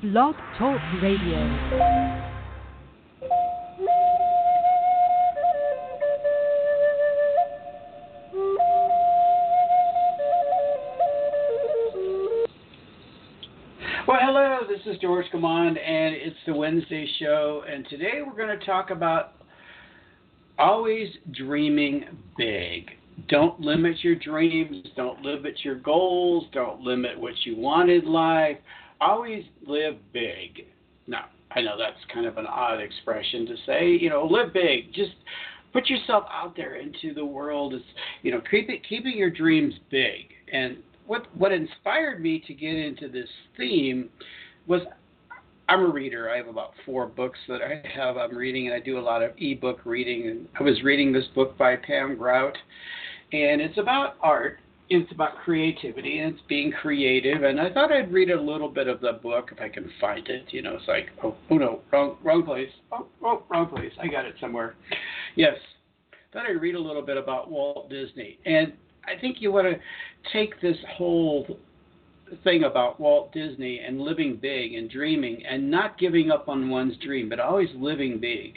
Blog Talk Radio. Well, hello, this is George Command, and it's the Wednesday show. And today we're going to talk about always dreaming big. Don't limit your dreams, don't limit your goals, don't limit what you want in life. Always live big. Now, I know that's kind of an odd expression to say, you know, live big. Just put yourself out there into the world. It's, you know, keep it, keeping your dreams big. And what what inspired me to get into this theme was I'm a reader. I have about four books that I have I'm reading, and I do a lot of ebook reading. And I was reading this book by Pam Grout, and it's about art. It's about creativity and it's being creative. And I thought I'd read a little bit of the book if I can find it. You know, it's like, oh, oh no, wrong, wrong place. Oh, oh, wrong place. I got it somewhere. Yes, thought I'd read a little bit about Walt Disney. And I think you want to take this whole thing about Walt Disney and living big and dreaming and not giving up on one's dream, but always living big.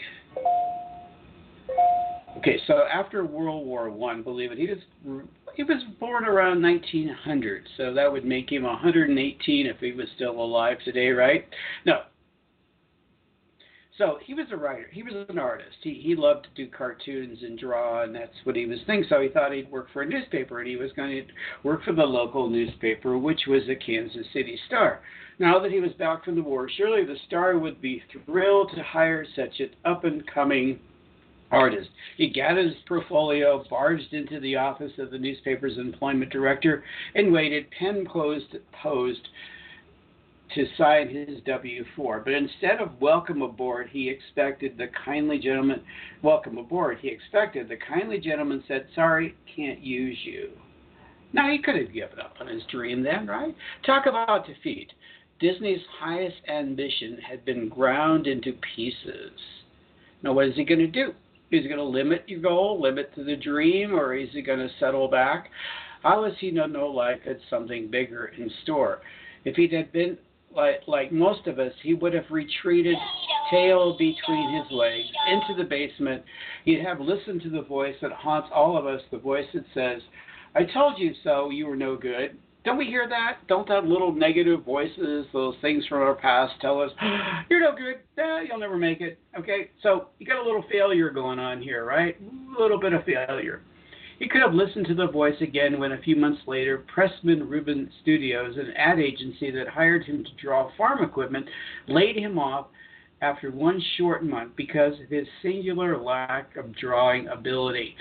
Okay, so after World War One, believe it, he was he was born around 1900, so that would make him 118 if he was still alive today, right? No, so he was a writer. He was an artist. He he loved to do cartoons and draw, and that's what he was thinking. So he thought he'd work for a newspaper, and he was going to work for the local newspaper, which was the Kansas City Star. Now that he was back from the war, surely the Star would be thrilled to hire such an up and coming artist. He gathered his portfolio, barged into the office of the newspaper's employment director, and waited, pen posed, posed to sign his W 4. But instead of welcome aboard, he expected the kindly gentleman, welcome aboard, he expected the kindly gentleman said, sorry, can't use you. Now, he could have given up on his dream then, right? Talk about defeat. Disney's highest ambition had been ground into pieces. Now, what is he going to do? Is he going to limit your goal, limit to the dream, or is he going to settle back? How does he know life had something bigger in store? If he had been like like most of us, he would have retreated, tail between his legs, into the basement. He'd have listened to the voice that haunts all of us, the voice that says, "I told you so. You were no good." Don't we hear that? Don't that little negative voices, those things from our past, tell us, "You're no good. Eh, you'll never make it." Okay, so you got a little failure going on here, right? A little bit of failure. He could have listened to the voice again when a few months later, Pressman Rubin Studios, an ad agency that hired him to draw farm equipment, laid him off after one short month because of his singular lack of drawing ability.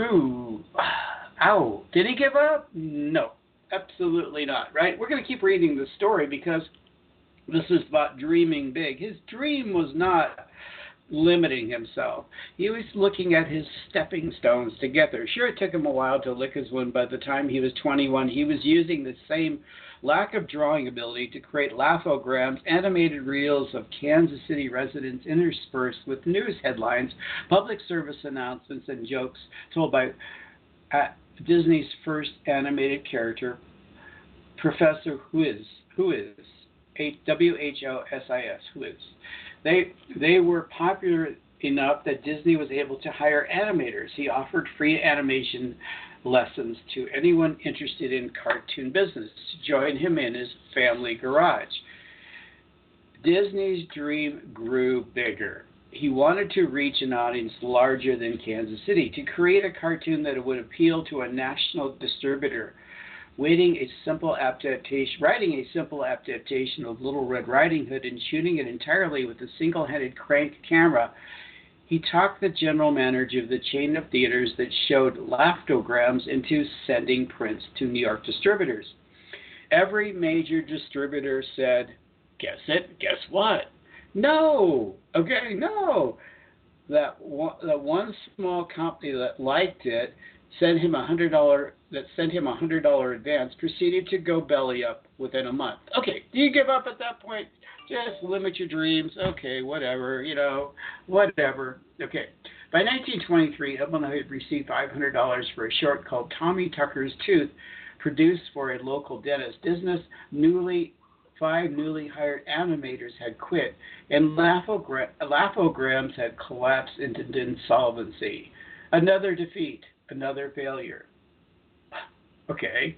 Ooh, ow. Did he give up? No, absolutely not, right? We're going to keep reading the story because this is about dreaming big. His dream was not limiting himself. He was looking at his stepping stones together. Sure, it took him a while to lick his wound. By the time he was 21, he was using the same lack of drawing ability to create laugh-o-grams, animated reels of Kansas City residents interspersed with news headlines, public service announcements, and jokes told by uh, Disney's first animated character, Professor Whosis, who is W H O S I S, Whosis. They they were popular enough that Disney was able to hire animators. He offered free animation lessons to anyone interested in cartoon business to join him in his family garage. Disney's dream grew bigger. He wanted to reach an audience larger than Kansas City, to create a cartoon that would appeal to a national distributor writing a simple adaptation, writing a simple adaptation of Little Red Riding Hood and shooting it entirely with a single-handed crank camera. He talked the general manager of the chain of theaters that showed Laughograms into sending prints to New York distributors. Every major distributor said, "Guess it? Guess what? No. Okay, no." That one, one small company that liked it sent him a hundred dollar that sent him a hundred dollar advance proceeded to go belly up within a month. Okay, do you give up at that point? Just limit your dreams. Okay, whatever, you know, whatever. Okay. By 1923, Hubble had received $500 for a short called Tommy Tucker's Tooth, produced for a local dentist. Business newly five newly hired animators had quit, and Laugh-O-Grams had collapsed into insolvency. Another defeat, another failure. Okay.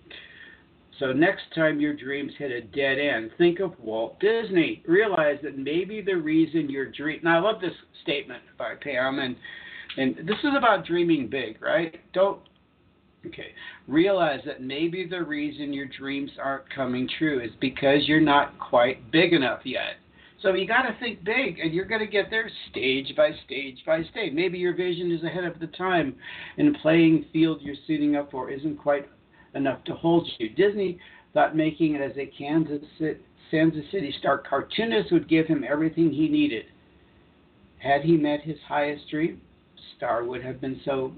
So next time your dreams hit a dead end, think of Walt Disney. Realize that maybe the reason your dream. Now I love this statement by Pam, and and this is about dreaming big, right? Don't. Okay. Realize that maybe the reason your dreams aren't coming true is because you're not quite big enough yet. So you got to think big, and you're going to get there stage by stage by stage. Maybe your vision is ahead of the time, and the playing field you're suiting up for isn't quite enough to hold you. Disney thought making it as a Kansas City, star cartoonist would give him everything he needed. Had he met his highest dream, Star would have been so.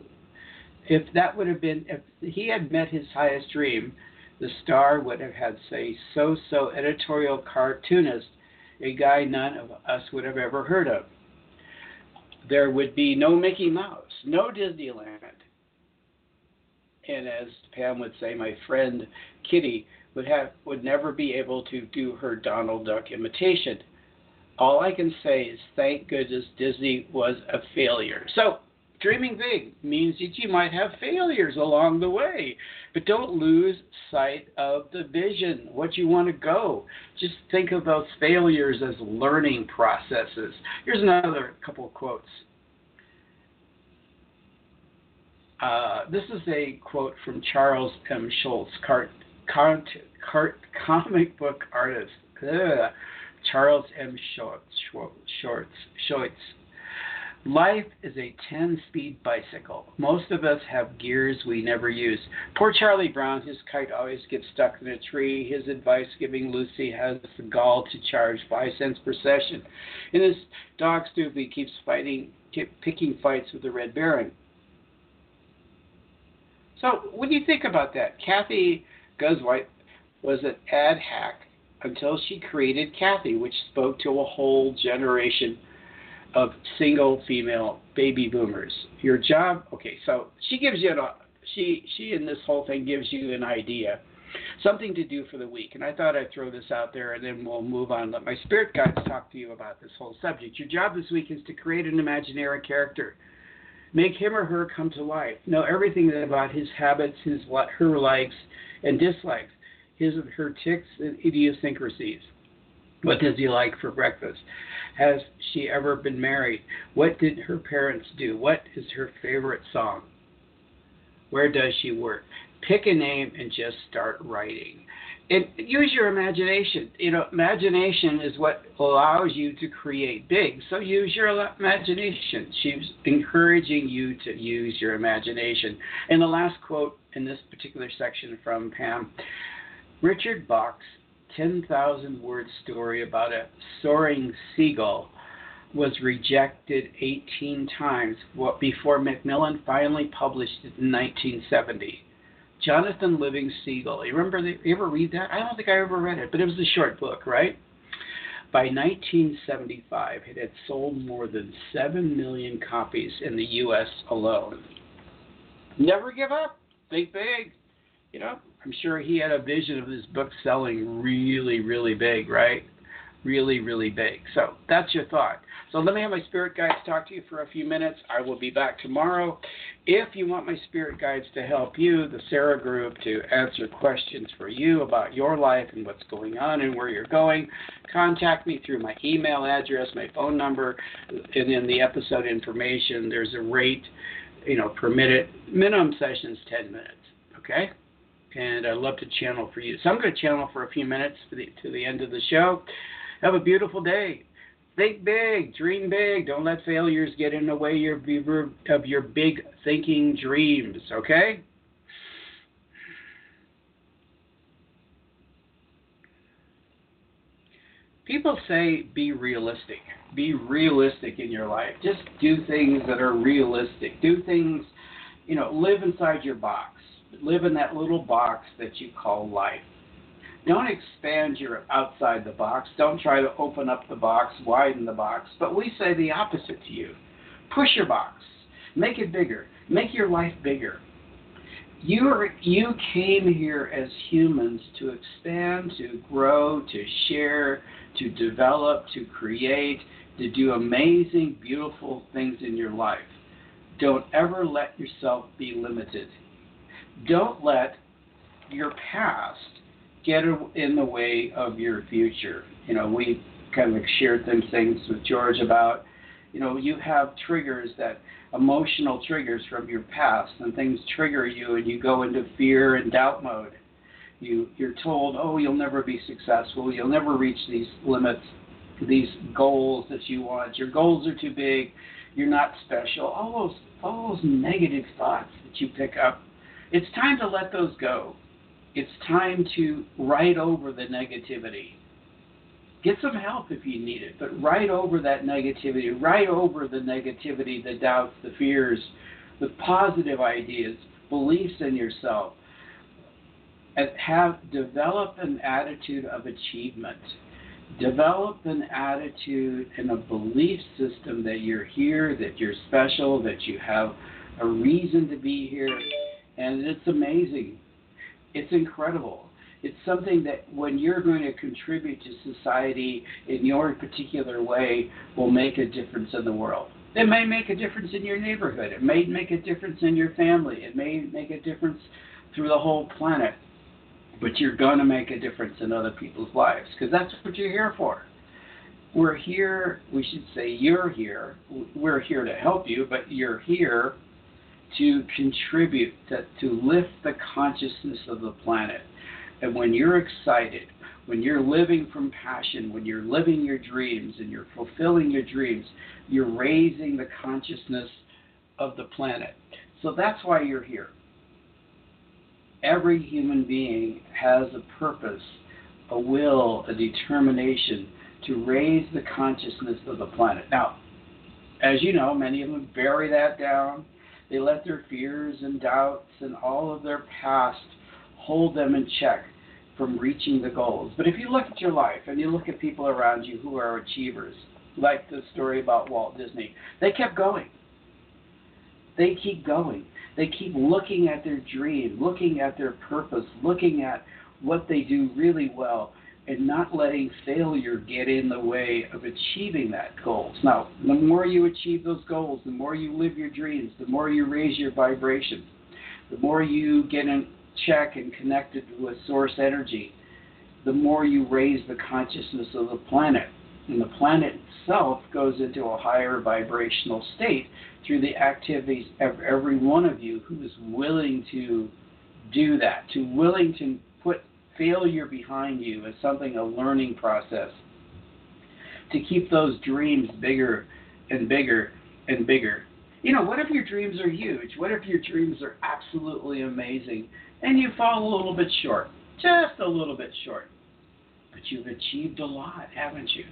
If that would have been, if he had met his highest dream, the Star would have had, say, so-so editorial cartoonist, a guy none of us would have ever heard of. There would be no Mickey Mouse, no Disneyland, and as Pam would say, my friend Kitty would have would never be able to do her Donald Duck imitation. All I can say is thank goodness Disney was a failure. So dreaming big means that you might have failures along the way, but don't lose sight of the vision, what you want to go. Just think of those failures as learning processes. Here's another couple of quotes. Uh, this is a quote from Charles M. Schulz, cart, cart, cart, comic book artist. Ugh. Charles M. Schultz. Schulz, Schulz. Life is a 10 speed bicycle. Most of us have gears we never use. Poor Charlie Brown, his kite always gets stuck in a tree. His advice giving Lucy has the gall to charge 5 cents per session. And his dog Snoopy keeps fighting, keep picking fights with the Red Baron. So, what do you think about that? Cathy Guisewite was an ad hack until she created Cathy, which spoke to a whole generation of single female baby boomers. Your job, okay, so she gives you a she she in this whole thing gives you an idea, something to do for the week. And I thought I'd throw this out there, and then we'll move on. Let my spirit guides talk to you about this whole subject. Your job this week is to create an imaginary character Make him or her come to life. Know everything about his habits, his her likes and dislikes, his her ticks and idiosyncrasies. What does he like for breakfast? Has she ever been married? What did her parents do? What is her favorite song? Where does she work? Pick a name and just start writing and use your imagination. You know, imagination is what allows you to create big. So use your imagination. She's encouraging you to use your imagination. And the last quote in this particular section from Pam Richard Bach's 10,000 word story about a soaring seagull was rejected 18 times before Macmillan finally published it in 1970. Jonathan Living Seagull. You remember? The, you ever read that? I don't think I ever read it, but it was a short book, right? By 1975, it had sold more than 7 million copies in the U.S. alone. Never give up. Think big. You know, I'm sure he had a vision of this book selling really, really big, right? Really, really big. So that's your thought. So let me have my spirit guides talk to you for a few minutes. I will be back tomorrow. If you want my spirit guides to help you, the Sara Group, to answer questions for you about your life and what's going on and where you're going, contact me through my email address, my phone number, and in the episode information, there's a rate, you know, per minute. Minimum session is 10 minutes. Okay? And I'd love to channel for you. So I'm going to channel for a few minutes the, to the end of the show. Have a beautiful day. Think big, dream big. Don't let failures get in the way of your big thinking dreams, okay? People say be realistic. Be realistic in your life. Just do things that are realistic. Do things, you know, live inside your box. Live in that little box that you call life. Don't expand your outside the box. Don't try to open up the box, widen the box. But we say the opposite to you. Push your box. Make it bigger. Make your life bigger. you you came here as humans to expand, to grow, to share, to develop, to create, to do amazing, beautiful things in your life. Don't ever let yourself be limited. Don't let your past get in the way of your future. You know, we kind of shared some things with George about, you know, you have triggers that emotional triggers from your past, and things trigger you, and you go into fear and doubt mode. You you're told, oh, you'll never be successful, you'll never reach these limits, these goals that you want. Your goals are too big. You're not special. All those all those negative thoughts that you pick up. It's time to let those go. It's time to write over the negativity Get some help if you need it, but write over that negativity. Write over the negativity, the doubts, the fears, with positive ideas, beliefs in yourself. And have develop an attitude of achievement. Develop an attitude and a belief system that you're here, that you're special, that you have a reason to be here. And it's amazing. It's incredible it's something that when you're going to contribute to society in your particular way will make a difference in the world. It may make a difference in your neighborhood. It may make a difference in your family. It may make a difference through the whole planet. But you're going to make a difference in other people's lives because that's what you're here for. We're here, we should say you're here. We're here to help you, but you're here to contribute, to, to lift the consciousness of the planet and when you're excited, when you're living from passion, when you're living your dreams and you're fulfilling your dreams, you're raising the consciousness of the planet. So that's why you're here. Every human being has a purpose, a will, a determination to raise the consciousness of the planet. Now, as you know, many of them bury that down. They let their fears and doubts and all of their past hold them in check from reaching the goals. But if you look at your life and you look at people around you who are achievers, like the story about Walt Disney, they kept going. They keep going. They keep looking at their dream, looking at their purpose, looking at what they do really well, and not letting failure get in the way of achieving that goals. Now, the more you achieve those goals, the more you live your dreams, the more you raise your vibration, the more you get in check and connected with source energy, the more you raise the consciousness of the planet. And the planet itself goes into a higher vibrational state through the activities of every one of you who is willing to do that, to willing to put failure behind you as something, a learning process, to keep those dreams bigger and bigger and bigger. You know, what if your dreams are huge? What if your dreams are absolutely amazing and you fall a little bit short, just a little bit short. But you've achieved a lot, haven't you?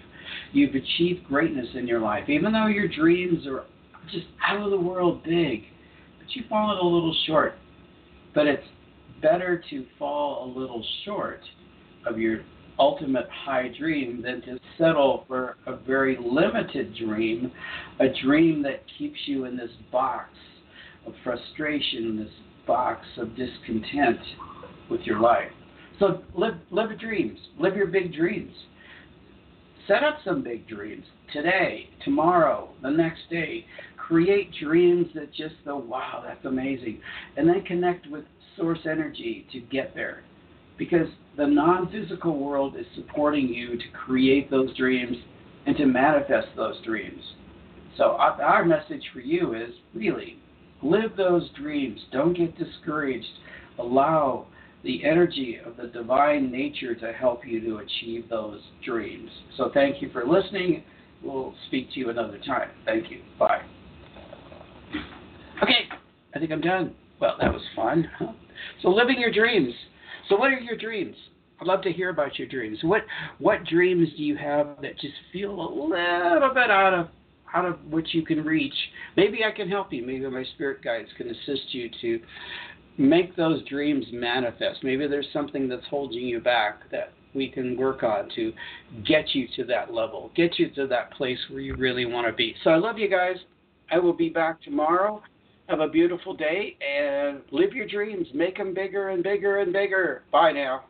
You've achieved greatness in your life, even though your dreams are just out of the world big. But you've fallen a little short. But it's better to fall a little short of your ultimate high dream than to settle for a very limited dream, a dream that keeps you in this box of frustration, this box of discontent with your life. So live live your dreams. Live your big dreams. Set up some big dreams today, tomorrow, the next day. Create dreams that just go, wow, that's amazing. And then connect with source energy to get there. Because the non physical world is supporting you to create those dreams and to manifest those dreams. So, our message for you is really Live those dreams. Don't get discouraged. Allow the energy of the divine nature to help you to achieve those dreams. So thank you for listening. We'll speak to you another time. Thank you. Bye. Okay, I think I'm done. Well, that was fun. So living your dreams. So what are your dreams? I'd love to hear about your dreams. What what dreams do you have that just feel a little bit out of out of which you can reach. Maybe I can help you. Maybe my spirit guides can assist you to make those dreams manifest. Maybe there's something that's holding you back that we can work on to get you to that level, get you to that place where you really want to be. So I love you guys. I will be back tomorrow. Have a beautiful day and live your dreams. Make them bigger and bigger and bigger. Bye now.